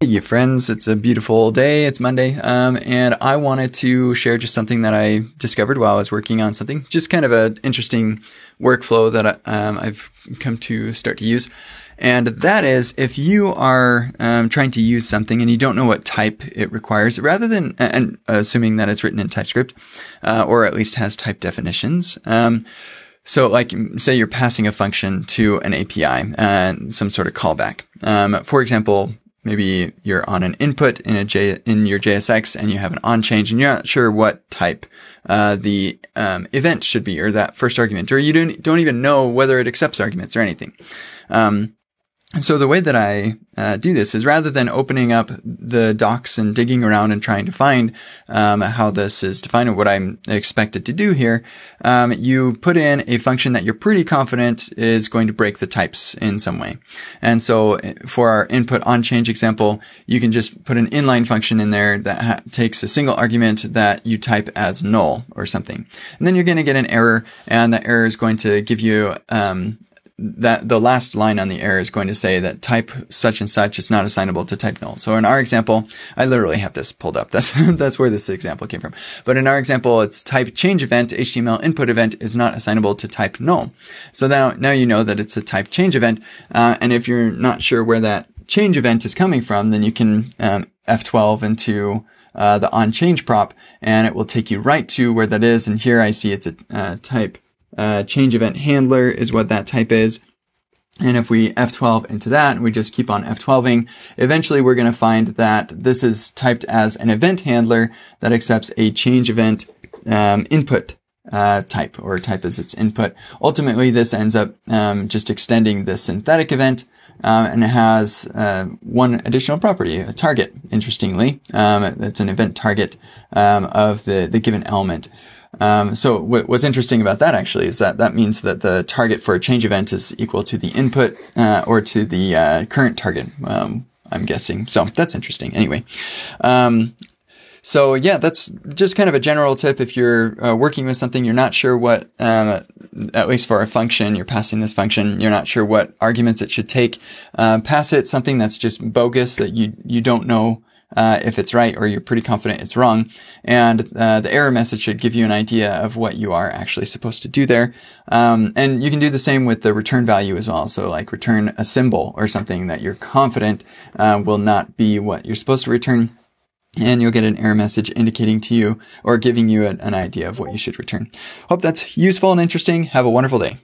Hey, you friends, it's a beautiful day. It's Monday. Um, and I wanted to share just something that I discovered while I was working on something, just kind of an interesting workflow that I, um, I've come to start to use. And that is if you are um, trying to use something and you don't know what type it requires, rather than, and assuming that it's written in TypeScript, uh, or at least has type definitions, um, so like, say you're passing a function to an API and some sort of callback. Um, for example, maybe you're on an input in a J, in your JSX and you have an on change and you're not sure what type uh, the um, event should be or that first argument, or you don't, don't even know whether it accepts arguments or anything. Um, so the way that I uh, do this is rather than opening up the docs and digging around and trying to find um, how this is defined or what I'm expected to do here, um, you put in a function that you're pretty confident is going to break the types in some way. And so eh, for our input on change example, you can just put an inline function in there that ha- takes a single argument that you type as null or something. And then you're going to get an error and that error is going to give you um, that the last line on the error is going to say that type such and such is not assignable to type null. So in our example, I literally have this pulled up. That's that's where this example came from. But in our example, it's type change event HTML input event is not assignable to type null. So now now you know that it's a type change event. Uh, and if you're not sure where that change event is coming from, then you can um, F12 into uh, the on change prop, and it will take you right to where that is. And here I see it's a uh, type uh, change event handler is what that type is. And if we F12 into that, we just keep on F12ing, eventually we're going to find that this is typed as an event handler that accepts a change event um, input uh, type or type as its input. Ultimately, this ends up um, just extending the synthetic event um, and it has uh, one additional property, a target. Interestingly, um, it's an event target um, of the the given element. Um, so what's interesting about that actually is that that means that the target for a change event is equal to the input uh, or to the uh, current target. Um, I'm guessing. So that's interesting. Anyway, um, so yeah, that's just kind of a general tip. If you're uh, working with something, you're not sure what, um, at least for a function, you're passing this function, you're not sure what arguments it should take. Uh, pass it something that's just bogus that you you don't know uh, if it's right or you're pretty confident it's wrong. And uh, the error message should give you an idea of what you are actually supposed to do there. Um, and you can do the same with the return value as well. So like return a symbol or something that you're confident uh, will not be what you're supposed to return. And you'll get an error message indicating to you or giving you an, an idea of what you should return. Hope that's useful and interesting. Have a wonderful day.